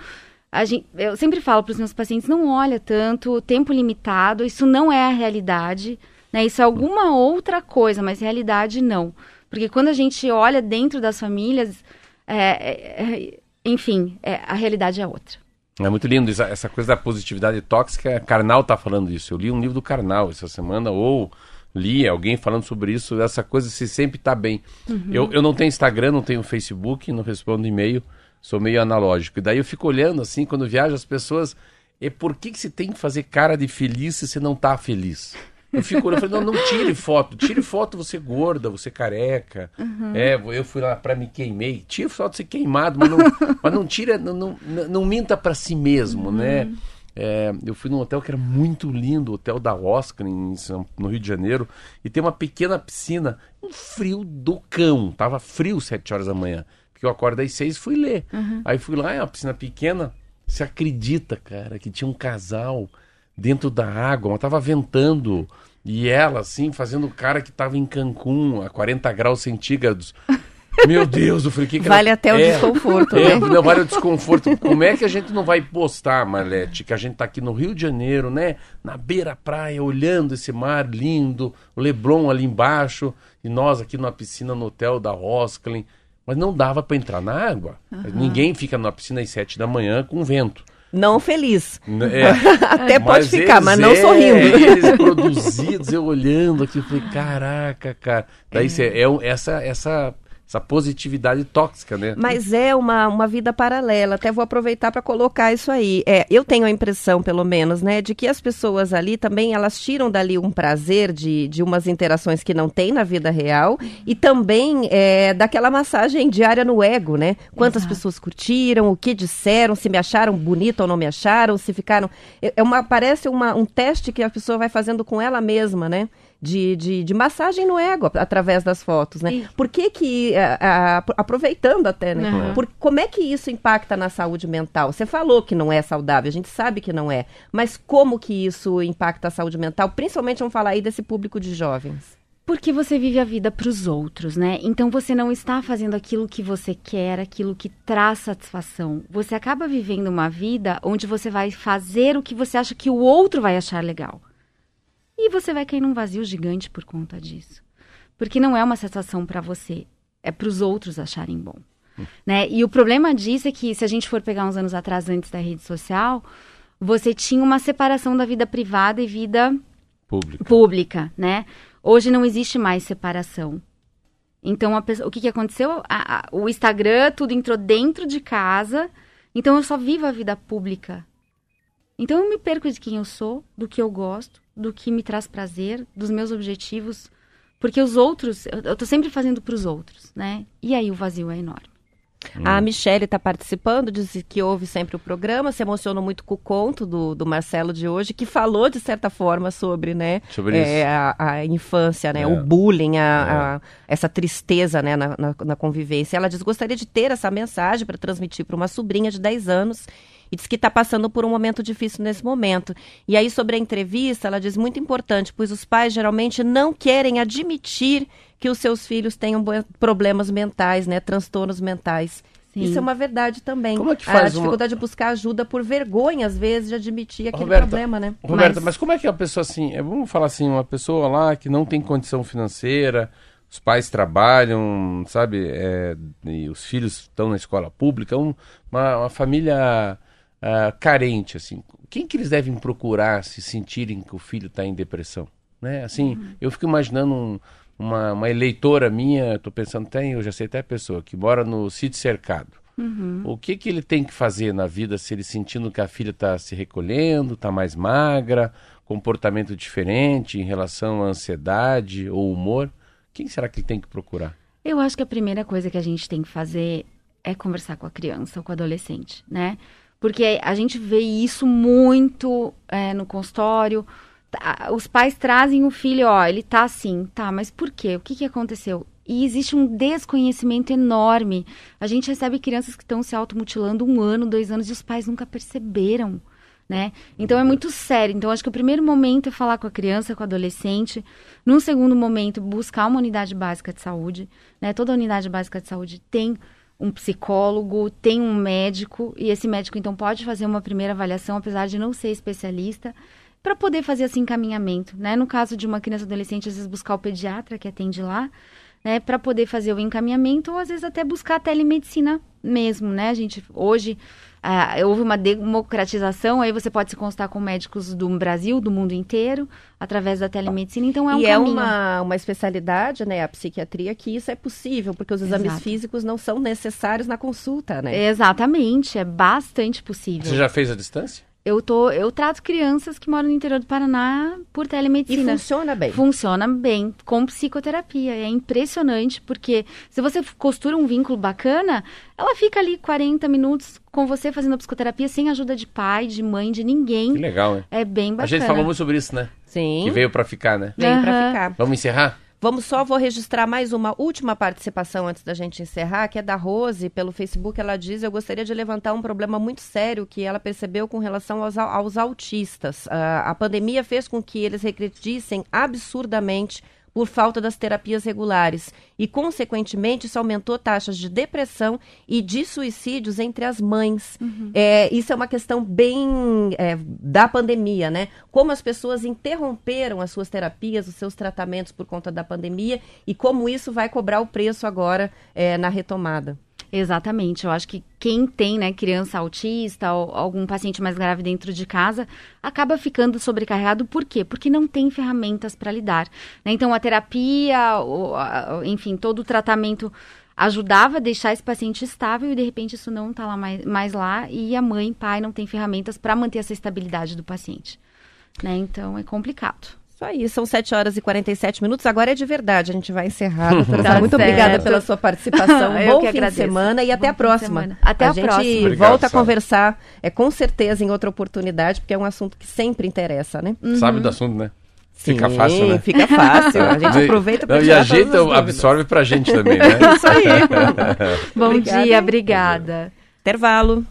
gente, eu sempre falo para os meus pacientes, não olha tanto, tempo limitado, isso não é a realidade, né? Isso é alguma outra coisa, mas realidade não. Porque quando a gente olha dentro das famílias, é, é, é enfim, é, a realidade é outra. É muito lindo essa, coisa da positividade tóxica. Karnal tá falando isso. Eu li um livro do Karnal essa semana, ou li alguém falando sobre isso, essa coisa se sempre está bem. Uhum. Eu, eu não tenho Instagram, não tenho Facebook, não respondo e-mail, sou meio analógico. E daí eu fico olhando assim, quando viajo, as pessoas. E por que, que você tem que fazer cara de feliz se você não está feliz? Eu fico olhando, eu falei, não, não tire foto. Tire foto você gorda, você careca. Uhum. É, eu fui lá para me queimei. Tire foto você queimado, mas não, mas não tira, não, não, não minta para si mesmo, uhum. né? É, eu fui num hotel que era muito lindo, o hotel da Oscar, em, no Rio de Janeiro, e tem uma pequena piscina, um frio do cão. Tava frio sete horas da manhã, porque eu acordo às seis e fui ler. Uhum. Aí fui lá, é uma piscina pequena. Você acredita, cara, que tinha um casal dentro da água, mas tava ventando. E ela, assim, fazendo o cara que tava em Cancún, a 40 graus centígrados. Meu Deus, eu falei, que, que Vale ela... até o é, desconforto, é, né? Não, vale o desconforto. Como é que a gente não vai postar, Marlete, que a gente tá aqui no Rio de Janeiro, né? Na beira-praia, olhando esse mar lindo, o Leblon ali embaixo, e nós aqui numa piscina no hotel da Osklin. Mas não dava para entrar na água. Uhum. Ninguém fica numa piscina às sete da manhã com vento. Não feliz. É. Até pode ficar, mas não é, sorrindo. Eles produzidos, eu olhando aqui, eu falei, caraca, cara. Daí é. é essa, essa essa positividade tóxica, né? Mas é uma, uma vida paralela. Até vou aproveitar para colocar isso aí. É, eu tenho a impressão, pelo menos, né, de que as pessoas ali também elas tiram dali um prazer de, de umas interações que não tem na vida real e também é, daquela massagem diária no ego, né? Quantas Exato. pessoas curtiram, o que disseram, se me acharam bonita ou não me acharam, se ficaram. É, é uma parece uma, um teste que a pessoa vai fazendo com ela mesma, né? De, de, de massagem no ego através das fotos, né? Por que que, a, a, aproveitando até, né? Uhum. Por, como é que isso impacta na saúde mental? Você falou que não é saudável, a gente sabe que não é, mas como que isso impacta a saúde mental? Principalmente, vamos falar aí desse público de jovens. Porque você vive a vida para os outros, né? Então você não está fazendo aquilo que você quer, aquilo que traz satisfação. Você acaba vivendo uma vida onde você vai fazer o que você acha que o outro vai achar legal. E você vai cair num vazio gigante por conta disso. Porque não é uma satisfação para você, é para os outros acharem bom. Hum. Né? E o problema disso é que, se a gente for pegar uns anos atrás, antes da rede social, você tinha uma separação da vida privada e vida pública. pública né? Hoje não existe mais separação. Então, pessoa, o que, que aconteceu? A, a, o Instagram, tudo entrou dentro de casa. Então, eu só vivo a vida pública. Então, eu me perco de quem eu sou, do que eu gosto, do que me traz prazer, dos meus objetivos, porque os outros, eu, tô sempre fazendo para os outros, né? E aí o vazio é enorme. Hum. A Michelle está participando, disse que ouve sempre o programa, se emocionou muito com o conto do, do Marcelo de hoje, que falou, de certa forma, sobre, né, sobre é, a, a, infância, né, é. o bullying, a, é. a, essa tristeza né, na, na, na, convivência. Ela diz gostaria de ter essa mensagem para transmitir para uma sobrinha de 10 anos e diz que está passando por um momento difícil nesse momento. E aí, sobre a entrevista, ela diz muito importante, pois os pais geralmente não querem admitir que os seus filhos tenham problemas mentais, né, transtornos mentais. Sim. Isso é uma verdade também. Como é que faz a dificuldade uma... de buscar ajuda por vergonha, às vezes, de admitir aquele Roberta, problema, né? Roberta, mas... mas... como é que a pessoa assim, é, vamos falar assim, uma pessoa lá que não tem condição financeira, os pais trabalham, sabe, é, e os filhos estão na escola pública, um, uma, uma família uh, carente, assim, quem que eles devem procurar se sentirem que o filho está em depressão? Né? Assim, uhum. eu fico imaginando um, uma, uma, eleitora minha, estou pensando tem, eu já sei até a pessoa, que mora no sítio cercado. Uhum. O que, que ele tem que fazer na vida se ele sentindo que a filha está se recolhendo, está mais magra, comportamento diferente em relação à ansiedade ou humor? Quem será que ele tem que procurar? Eu acho que a primeira coisa que a gente tem que fazer é conversar com a criança ou com o adolescente, né? Porque a gente vê isso muito é, no consultório. Os pais trazem o filho, ó, ele tá assim, tá, mas por quê? O que, que aconteceu? E existe um desconhecimento enorme. A gente recebe crianças que estão se automutilando um ano, dois anos, e os pais nunca perceberam, né? Então é muito sério. Então acho que o primeiro momento é falar com a criança, com o adolescente. Num segundo momento, buscar uma unidade básica de saúde, né? Toda unidade básica de saúde tem um psicólogo, tem um médico, e esse médico então pode fazer uma primeira avaliação, apesar de não ser especialista, para poder fazer esse encaminhamento, né? No caso de uma criança adolescente, às vezes buscar o pediatra que atende lá, né, para poder fazer o encaminhamento ou às vezes até buscar a telemedicina mesmo, né? A gente hoje ah, houve uma democratização, aí você pode se constar com médicos do Brasil, do mundo inteiro, através da telemedicina, então é um e é caminho. uma, uma especialidade, né, a psiquiatria, que isso é possível, porque os exames Exato. físicos não são necessários na consulta, né? Exatamente, é bastante possível. Você já fez a distância? Eu tô, eu trato crianças que moram no interior do Paraná por E telemedicina. funciona bem. Funciona bem com psicoterapia. É impressionante, porque se você costura um vínculo bacana, ela fica ali 40 minutos com você fazendo a psicoterapia sem ajuda de pai, de mãe, de Que ninguém. legal, hein? É bem bacana. A gente falou muito sobre isso, né? Sim, Que veio pra ficar, né? veio pra Aham. ficar. Vamos encerrar? Vamos só, vou registrar mais uma última participação antes da gente encerrar, que é da Rose, pelo Facebook. Ela diz: Eu gostaria de levantar um problema muito sério que ela percebeu com relação aos, aos autistas. Ah, a pandemia fez com que eles regredissem absurdamente por falta das terapias regulares. E, consequentemente, isso aumentou taxas de depressão e de suicídios entre as mães. É, isso é uma questão bem é, da pandemia, né? Como as pessoas interromperam as suas terapias, os seus tratamentos por conta da pandemia e como isso vai cobrar o preço agora é, na retomada. Exatamente. Eu acho que quem tem, né, criança autista ou algum paciente mais grave dentro de casa, acaba ficando sobrecarregado. Por quê? Porque não tem ferramentas para lidar. né? Então, a terapia, o- a- enfim, todo o tratamento ajudava a deixar esse paciente estável e, de repente, isso não está lá mais, mais lá e a mãe, pai não tem ferramentas para manter essa estabilidade do paciente. Né? Então, é complicado. Isso aí, são 7 horas e 47 minutos. Agora é de verdade, a gente vai encerrar. doutora Tá. Muito certo. obrigada pela sua participação. Bom fim de agradeço. semana e até Bom a fim de próxima. Até a gente próxima. Obrigado, volta a conversar, é, com certeza, em outra oportunidade, porque é um assunto que sempre interessa, né? Sabe do assunto, né? Fica Sim, fácil, né? Fica fácil. A gente aproveita para E a gente absorve pra gente também, né? Isso aí. Bom Obrigada. dia, obrigada. Intervalo.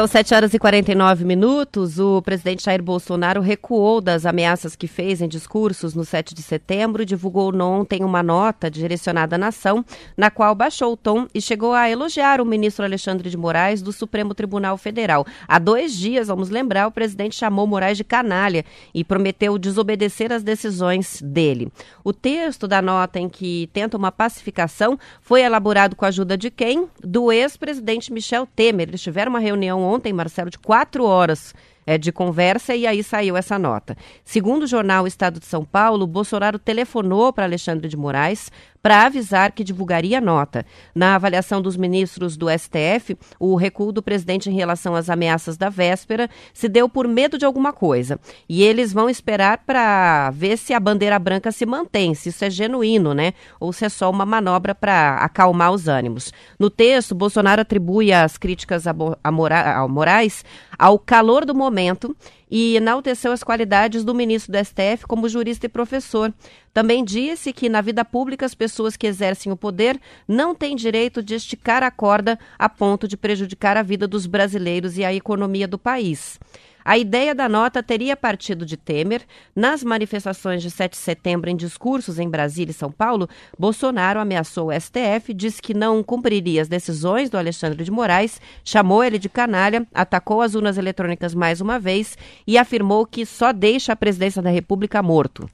São 7 horas e 49 minutos. O presidente Jair Bolsonaro recuou das ameaças que fez em discursos no 7 de setembro e divulgou ontem uma nota direcionada à nação, na qual baixou o tom e chegou a elogiar o ministro Alexandre de Moraes do Supremo Tribunal Federal. Há dois dias, vamos lembrar, o presidente chamou Moraes de canalha e prometeu desobedecer às decisões dele. O texto da nota em que tenta uma pacificação foi elaborado com a ajuda de quem? Do ex-presidente Michel Temer. Eles tiveram uma reunião ontem, Marcelo, de quatro horas é, de conversa e aí saiu essa nota. Segundo o jornal Estado de São Paulo, Bolsonaro telefonou para Alexandre de Moraes para avisar que divulgaria nota. Na avaliação dos ministros do STF, o recuo do presidente em relação às ameaças da véspera se deu por medo de alguma coisa. E eles vão esperar para ver se a bandeira branca se mantém, se isso é genuíno, né? Ou se é só uma manobra para acalmar os ânimos. No texto, Bolsonaro atribui as críticas a, a Mora- ao Moraes ao calor do momento e enalteceu as qualidades do ministro do STF como jurista e professor. Também disse que na vida pública as pessoas que exercem o poder não têm direito de esticar a corda a ponto de prejudicar a vida dos brasileiros e a economia do país. A ideia da nota teria partido de Temer. Nas manifestações de 7 de setembro, em discursos em Brasília e São Paulo, Bolsonaro ameaçou o STF, disse que não cumpriria as decisões do Alexandre de Moraes, chamou ele de canalha, atacou as urnas eletrônicas mais uma vez e afirmou que só deixa a presidência da República morto.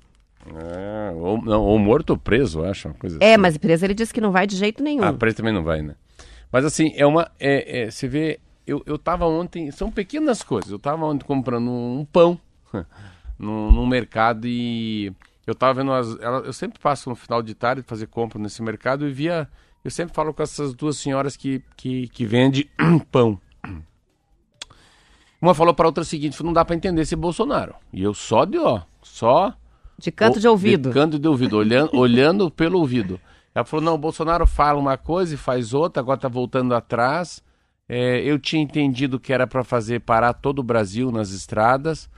Ah, ou, não, ou morto ou preso, eu acho. Uma coisa É, assim. mas preso ele disse que não vai de jeito nenhum. Ah, preso também não vai, né? Mas assim, é uma. É, é, você vê, eu, eu tava ontem. São pequenas coisas. Eu tava ontem comprando um pão no, no mercado e eu tava vendo as, ela- eu sempre passo no final de tarde fazer compra nesse mercado e via eu sempre falo com essas duas senhoras que que, que vende pão uma falou para outra o seguinte não dá para entender esse Bolsonaro e eu só de ó só De canto de ouvido. De canto de ouvido, olhando, olhando pelo ouvido. Ela falou: não, o Bolsonaro fala uma coisa e faz outra, agora tá voltando atrás. É, eu tinha entendido que era para fazer parar todo o Brasil nas estradas,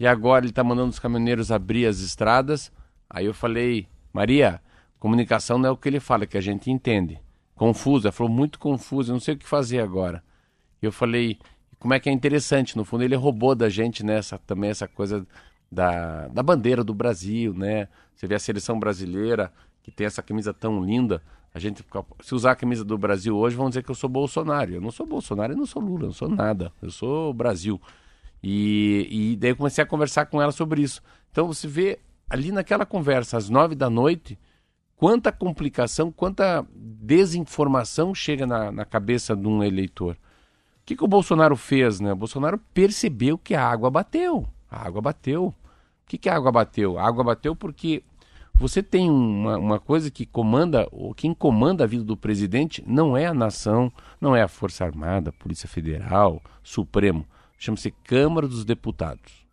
e agora ele tá mandando os caminhoneiros abrir as estradas. Aí eu falei: Maria, comunicação não é o que ele fala, que a gente entende. Confuso, ela falou: muito confuso, eu não sei o que fazer agora. Eu falei: como é que é interessante, no fundo ele roubou da gente nessa também essa coisa da, da bandeira do Brasil, né? Você vê a seleção brasileira que tem essa camisa tão linda. A gente, se usar a camisa do Brasil hoje, vão dizer que eu sou Bolsonaro. Eu não sou Bolsonaro, eu não sou Lula, eu não sou nada. Eu sou Brasil. E, e daí eu comecei a conversar com ela sobre isso. Então você vê ali naquela conversa, às nove da noite, quanta complicação, quanta desinformação chega na, na cabeça de um eleitor. O que, que o Bolsonaro fez, né? O Bolsonaro percebeu que a água bateu. A água bateu. O que, que a água bateu? A água bateu porque você tem uma, uma coisa que comanda, ou quem comanda a vida do presidente não é a nação, não é a Força Armada, Polícia Federal, Supremo. Chama-se Câmara dos Deputados.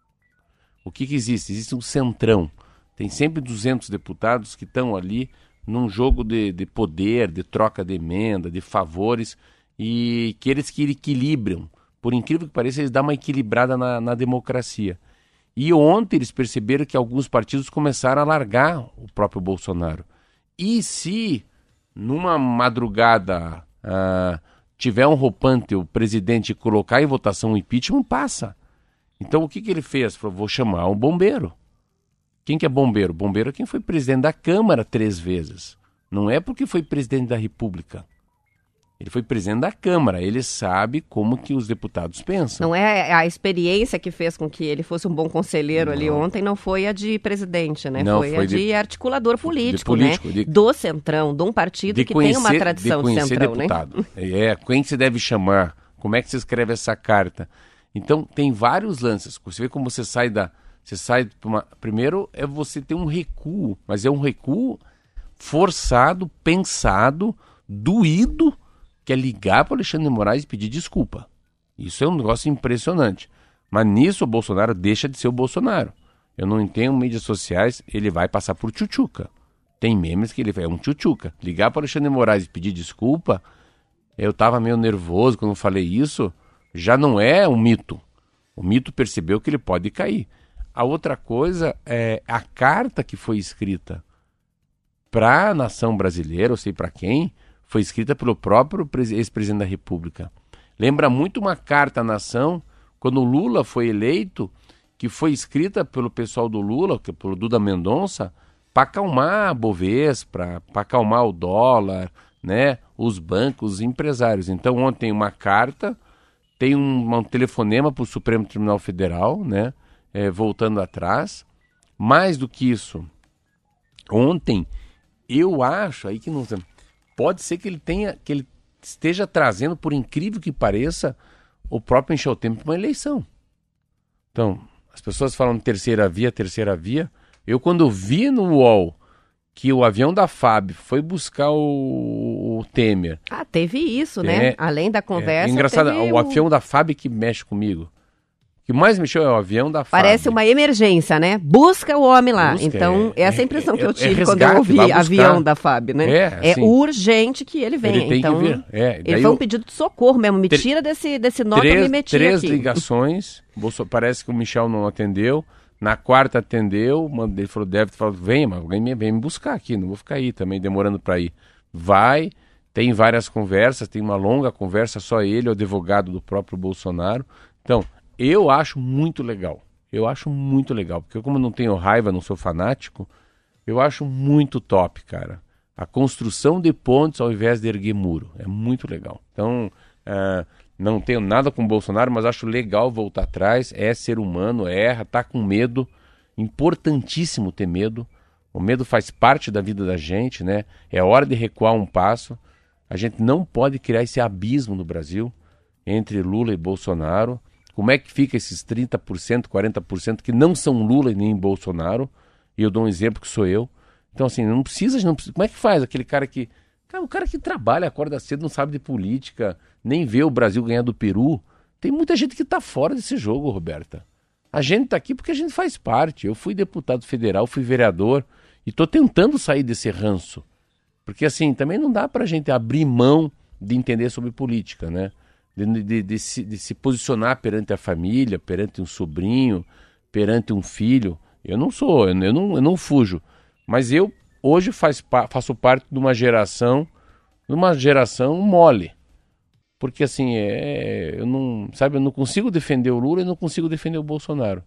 O que, que existe? Existe um centrão. Tem sempre 200 deputados que estão ali num jogo de, de poder, de troca de emenda, de favores, e que eles que equilibram. Por incrível que pareça, eles dão uma equilibrada na, na democracia. E ontem eles perceberam que alguns partidos começaram a largar o próprio Bolsonaro. E se numa madrugada ah, tiver um roupante o presidente colocar em votação o impeachment, passa. Então o que, que ele fez? Falou, vou chamar um bombeiro. Quem que é bombeiro? Bombeiro é quem foi presidente da Câmara três vezes. Não é porque foi presidente da República. Ele foi presidente da Câmara. Ele sabe como que os deputados pensam. Não é a experiência que fez com que ele fosse um bom conselheiro ali ontem, não foi a de presidente, né? Não, foi, foi a de, de- articulador político, político, né? de- Do Centrão, de um partido que tem uma tradição de de, conhecer Centrão, né? deputado. É, quem se deve chamar? Como é que se escreve essa carta? Então, tem vários lances. Você vê como você sai da... Você sai uma... Primeiro é você ter um recuo, mas é um recuo forçado, pensado, doído, que é ligar para Alexandre de Moraes e pedir desculpa. Isso é um negócio impressionante. Mas nisso o Bolsonaro deixa de ser o Bolsonaro. Eu não entendo mídias sociais, ele vai passar por tchutchuca. Tem memes que ele é um tchutchuca. Ligar para Alexandre de Moraes e pedir desculpa, eu tava meio nervoso quando eu falei isso, já não é um mito. O mito percebeu que ele pode cair. A outra coisa é a carta que foi escrita para a nação brasileira, ou sei para quem, foi escrita pelo próprio pres- ex-presidente da República. Lembra muito uma carta à nação quando Lula foi eleito, que foi escrita pelo pessoal do Lula, que- pelo Duda Mendonça, para acalmar a Bovespa, para acalmar o dólar, né, os bancos, os empresários. Então ontem uma carta, tem um, um telefonema para o Supremo Tribunal Federal, né, eh, voltando atrás. Mais do que isso, ontem eu acho aí que não pode ser que ele tenha que ele esteja trazendo por incrível que pareça o próprio encher o tempo para uma eleição então as pessoas falam terceira via terceira via eu quando vi no UOL que o avião da FAB foi buscar o, o Temer Ah, teve isso, né? É, Além da conversa. é, engraçado teve o avião da FAB que mexe comigo o que mais mexeu é o avião da FAB Parece uma emergência, né? Busca o homem lá. Busca, então, é- essa é- impressão que é- eu é tive quando resgate, eu ouvi avião da FAB, né? É, assim. urgente que ele venha. ele tem então, que vir é, ele foi um pedido de socorro mesmo. Me tira desse, desse nó que eu me meti três aqui. ligações. Bolso- parece que o Michel não atendeu. Na quarta atendeu, ele falou, deve falou, vem, mas alguém me, vem me buscar aqui, não vou ficar aí também demorando para ir. Vai, tem várias conversas, tem uma longa conversa, só ele, o advogado do próprio Bolsonaro. Então, eu acho muito legal. Eu acho muito legal, porque eu, como não tenho raiva, não sou fanático, eu acho muito top, cara. A construção de pontes ao invés de erguer muro. É muito legal. Então, ah, não tenho nada com o Bolsonaro, mas acho legal voltar atrás. É ser humano, erra, tá com medo. Importantíssimo ter medo. O medo faz parte da vida da gente, né? É hora de recuar um passo. A gente não pode criar esse abismo no Brasil entre Lula e Bolsonaro. Como é que fica esses 30%, 40% que não são Lula e nem Bolsonaro. E eu dou um exemplo que sou eu. Então, assim, não precisa, não precisa. Como é que faz aquele cara que. Cara, o cara que trabalha, acorda cedo, não sabe de política, nem vê o Brasil ganhar do Peru. Tem muita gente que está fora desse jogo, Roberta. A gente está aqui porque a gente faz parte. Eu fui deputado federal, fui vereador e estou tentando sair desse ranço. Porque, assim, também não dá para a gente abrir mão de entender sobre política, né? De, de, de, se, de se posicionar perante a família, perante um sobrinho, perante um filho. Eu não sou, eu não, eu não fujo. Mas eu hoje faz, faço parte de uma geração, de uma geração mole. Porque assim, é, eu não, sabe, eu não consigo defender o Lula e não consigo defender o Bolsonaro.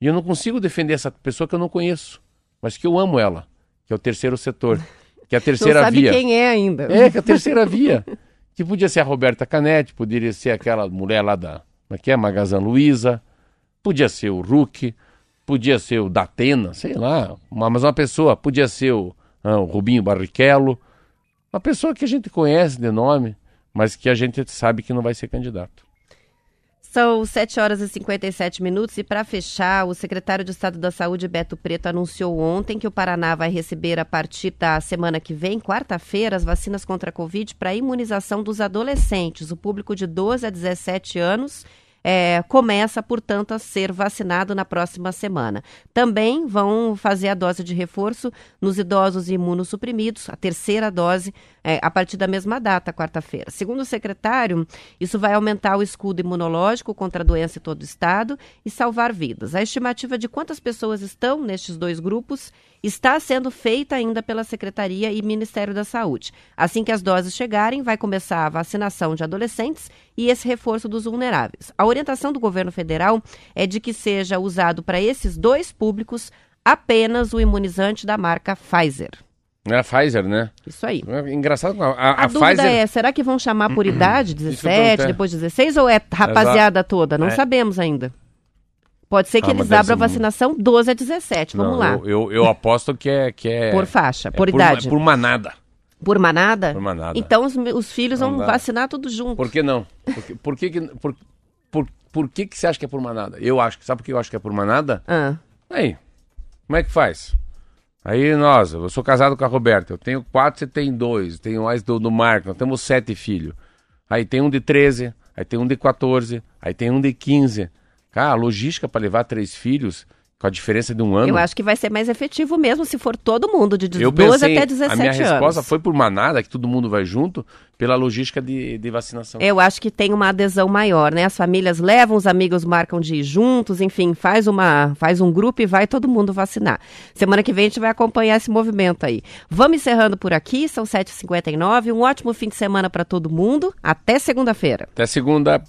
E eu não consigo defender essa pessoa que eu não conheço, mas que eu amo ela, que é o terceiro setor, que é a terceira não sabe via. quem é ainda. É, que é a terceira via. Que podia ser a Roberta Canetti, poderia ser aquela mulher lá da, como é que é, Magazine Luiza, podia ser o Ruck, podia ser o Datena, sei lá, uma, mas uma pessoa, podia ser o, ah, o Rubinho Barrichello, uma pessoa que a gente conhece de nome, mas que a gente sabe que não vai ser candidato. São 7 horas e 57 minutos e para fechar, o secretário de Estado da Saúde, Beto Preto, anunciou ontem que o Paraná vai receber a partir da semana que vem, quarta-feira, as vacinas contra a Covid para imunização dos adolescentes, o público de 12 a 17 anos é, começa, portanto, a ser vacinado na próxima semana. Também vão fazer a dose de reforço nos idosos imunossuprimidos, a terceira dose, é, a partir da mesma data, quarta-feira. Segundo o secretário, isso vai aumentar o escudo imunológico contra a doença em todo o estado e salvar vidas. A estimativa de quantas pessoas estão nestes dois grupos está sendo feita ainda pela Secretaria e Ministério da Saúde. Assim que as doses chegarem, vai começar a vacinação de adolescentes e esse reforço dos vulneráveis. A orientação do governo federal é de que seja usado para esses dois públicos apenas o imunizante da marca Pfizer. É a Pfizer, né? Isso aí. É engraçado, a, a, A, a dúvida Pfizer... é, será que vão chamar por idade, Isso que eu 17, perguntei. depois 16, ou é rapaziada toda? Não É. sabemos ainda. Pode ser que Ah, eles deve abram a ser vacinação 12 a 17, vamos Não, lá. Eu, eu, eu aposto que é... Que é Por faixa, é por ma- idade. Por manada. Por manada? Por manada. Então os, os filhos Não vão dá. vacinar tudo junto. Por que não? Por que, por que, que- por, por, por que, que você acha que é por manada? Eu acho que... Sabe por que eu acho que é por manada? Ah, Aí, como é que faz? Aí nós, eu sou casado com a Roberta, eu tenho quatro, você tem dois, tenho mais do, do Marco, nós temos sete filhos. Aí tem um de 13, aí tem um de 14, aí tem um de 15. Cara, a logística para levar três filhos, com a diferença de um ano. eu acho que vai ser mais efetivo mesmo se for todo mundo, de 12 eu pensei, até 17 a minha anos. resposta foi por manada, que todo mundo vai junto, pela logística de, de vacinação. Eu acho que tem uma adesão maior, né? As famílias levam, os amigos marcam de ir juntos, enfim, faz uma, faz um grupo e vai todo mundo vacinar. Semana que vem a gente vai acompanhar esse movimento aí. Vamos encerrando por aqui, são 7h59. Um ótimo fim de semana para todo mundo. Até segunda-feira. Até segunda.